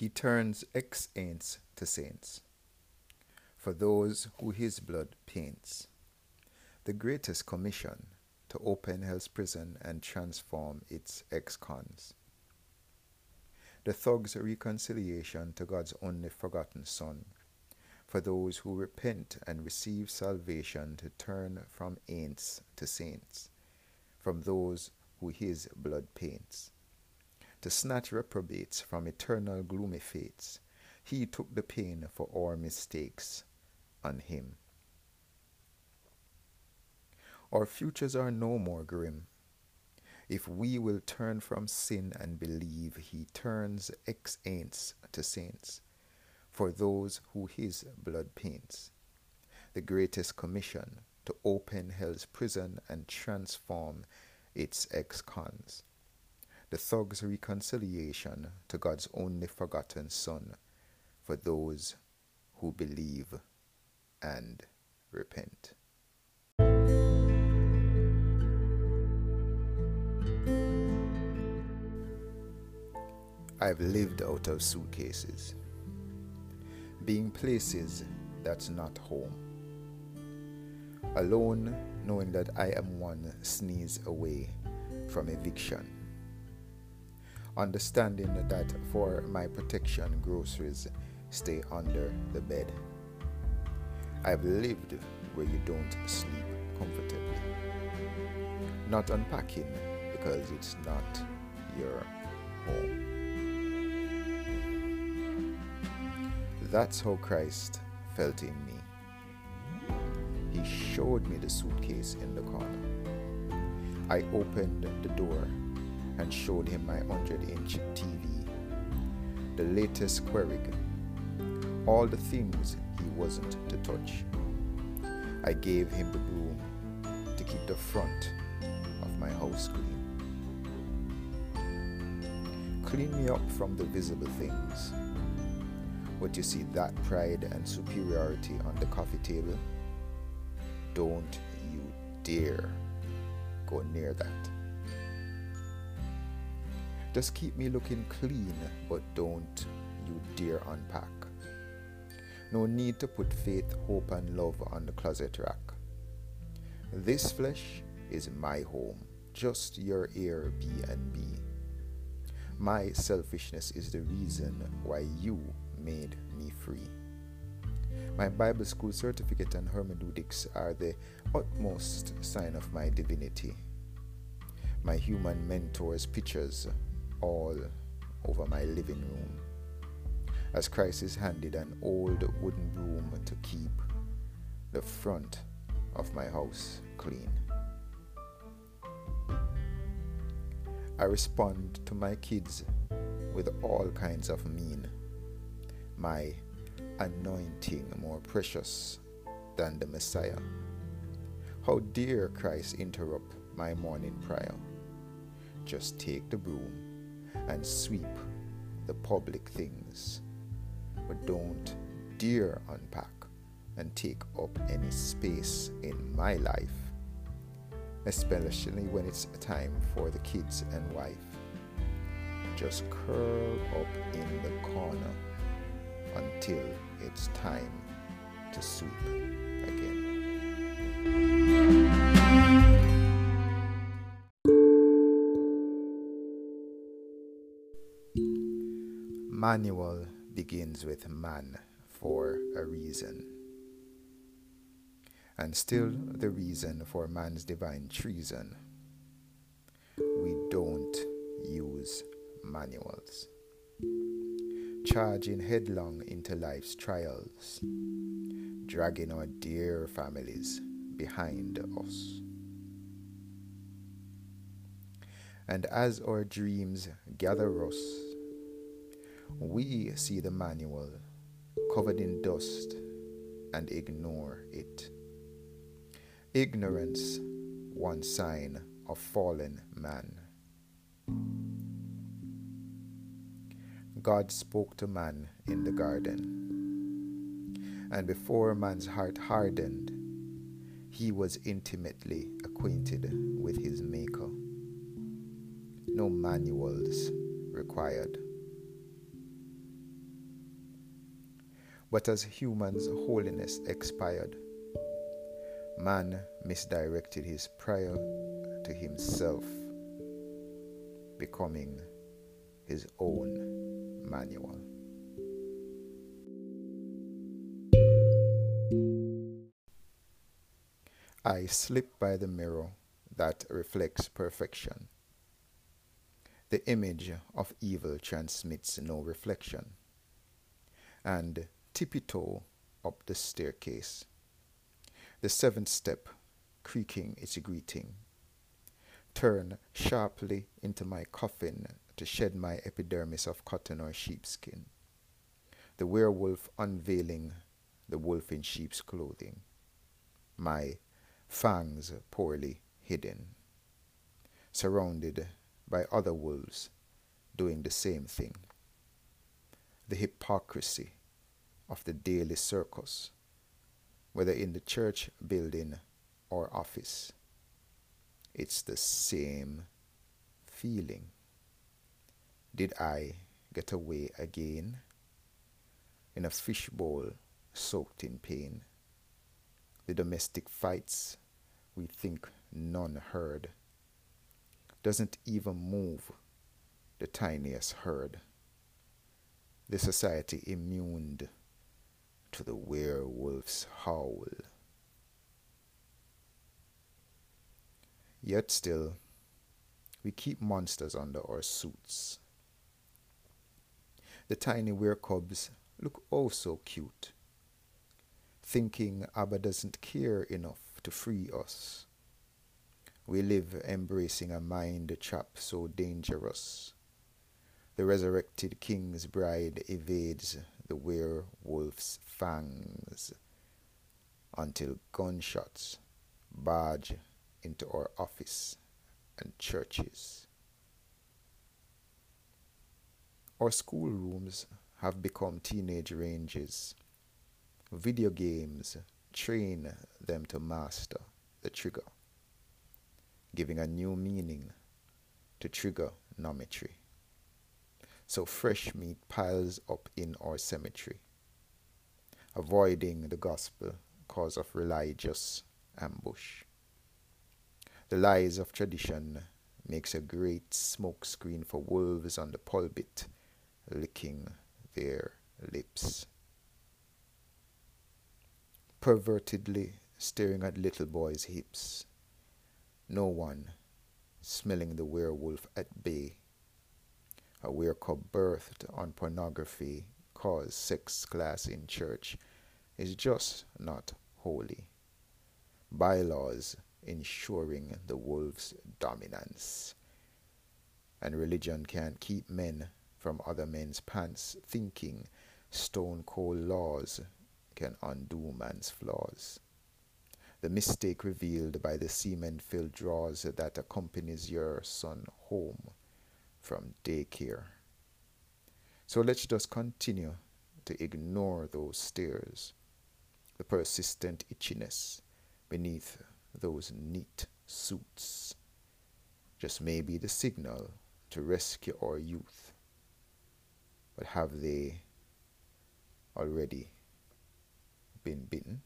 He turns ex saints to saints, for those who his blood paints. The greatest commission to open hell's prison and transform its ex cons. The thug's reconciliation to God's only forgotten Son, for those who repent and receive salvation to turn from ain'ts to saints, from those who his blood paints to snatch reprobates from eternal gloomy fates. He took the pain for our mistakes on him. Our futures are no more grim. If we will turn from sin and believe, he turns ex saints to saints for those who his blood paints. The greatest commission to open hell's prison and transform its ex cons the thug's reconciliation to God's only forgotten Son for those who believe and repent. I've lived out of suitcases, being places that's not home. Alone, knowing that I am one sneeze away from eviction understanding that for my protection, groceries stay under the bed. I've lived where you don't sleep comfortably. Not unpacking because it's not your home. That's how Christ felt in me. He showed me the suitcase in the corner. I opened the door and showed him my 100 inch TV, the latest Keurig, all the things he wasn't to touch. I gave him the broom to keep the front of my house clean. Clean me up from the visible things. But you see that pride and superiority on the coffee table? Don't you dare go near that. Just keep me looking clean, but don't you dare unpack. No need to put faith, hope, and love on the closet rack. This flesh is my home, just your Airbnb. My selfishness is the reason why you made me free. My Bible school certificate and hermeneutics are the utmost sign of my divinity. My human mentor's pictures all over my living room as Christ is handed an old wooden broom to keep the front of my house clean. I respond to my kids with all kinds of mean, my anointing more precious than the Messiah. How dare Christ interrupt my morning prayer? Just take the broom and sweep the public things. But don't dare unpack and take up any space in my life, especially when it's time for the kids and wife. Just curl up in the corner until it's time to sweep manual begins with man for a reason. And still the reason for man's divine treason. We don't use manuals. Charging headlong into life's trials, dragging our dear families behind us. And as our dreams gather us we see the manual covered in dust and ignore it. Ignorance, one sign of fallen man. God spoke to man in the garden, and before man's heart hardened, he was intimately acquainted with his Maker. No manuals required. But as humans' holiness expired, man misdirected his prayer to himself, becoming his own manual. I slip by the mirror that reflects perfection. The image of evil transmits no reflection. And tippy-toe up the staircase. The seventh step, creaking its greeting. Turn sharply into my coffin to shed my epidermis of cotton or sheepskin. The werewolf unveiling the wolf in sheep's clothing. My fangs poorly hidden, surrounded by other wolves doing the same thing. The hypocrisy of the daily circus, whether in the church building or office. It's the same feeling. Did I get away again? In a fishbowl soaked in pain. The domestic fights we think none heard doesn't even move the tiniest herd. The society immune to the werewolf's howl. Yet still, we keep monsters under our suits. The tiny were cubs look oh so cute, thinking Abba doesn't care enough to free us. We live embracing a mind trap so dangerous. The resurrected king's bride evades the werewolf's fangs until gunshots barge into our office and churches. Our schoolrooms have become teenage ranges. Video games train them to master the trigger, giving a new meaning to trigonometry. So fresh meat piles up in our cemetery, avoiding the gospel cause of religious ambush. The lies of tradition makes a great smoke screen for wolves on the pulpit licking their lips. Pervertedly staring at little boys' hips. No one smelling the werewolf at bay. A werewolf birthed on pornography cause sex class in church is just not holy. Bylaws ensuring the wolf's dominance. And religion can't keep men from other men's pants, thinking stone cold laws can undo man's flaws. The mistake revealed by the semen filled drawers that accompanies your son home from daycare. So let's just continue to ignore those stares, the persistent itchiness beneath those neat suits. Just maybe the signal to rescue our youth. But have they already been bitten?